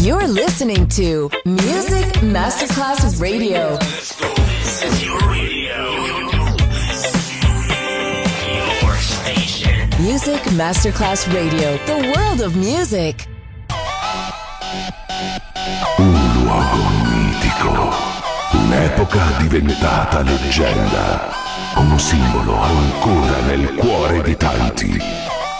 You're listening to Music Masterclass Radio. This is your radio. Your station. Music Masterclass Radio, the world of music. Un luogo mitico, un'epoca diventata leggenda, un simbolo ancora nel cuore di tanti.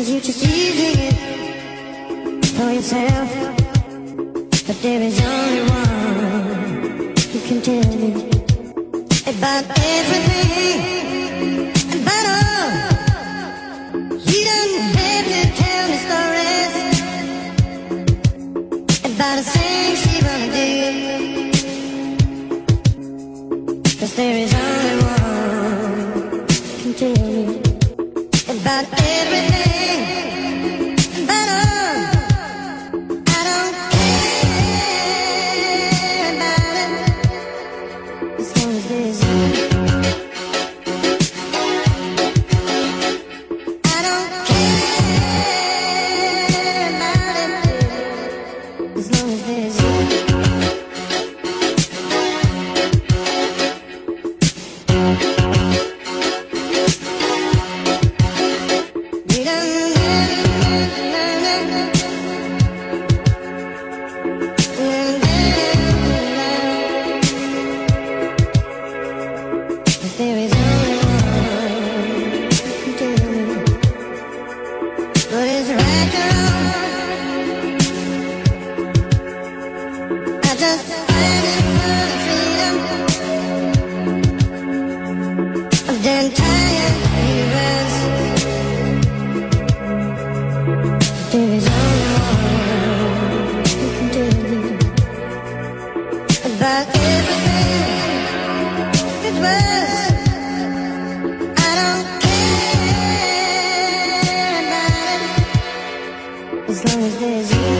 Cause you're just using it for yourself. But there is only one you can tell me About everything. About all. You don't have to tell me stories About the things she wanna do Cause there is only As long as there's you.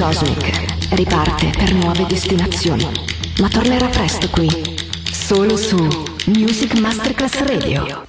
Cosmic riparte per nuove destinazioni, ma tornerà presto qui,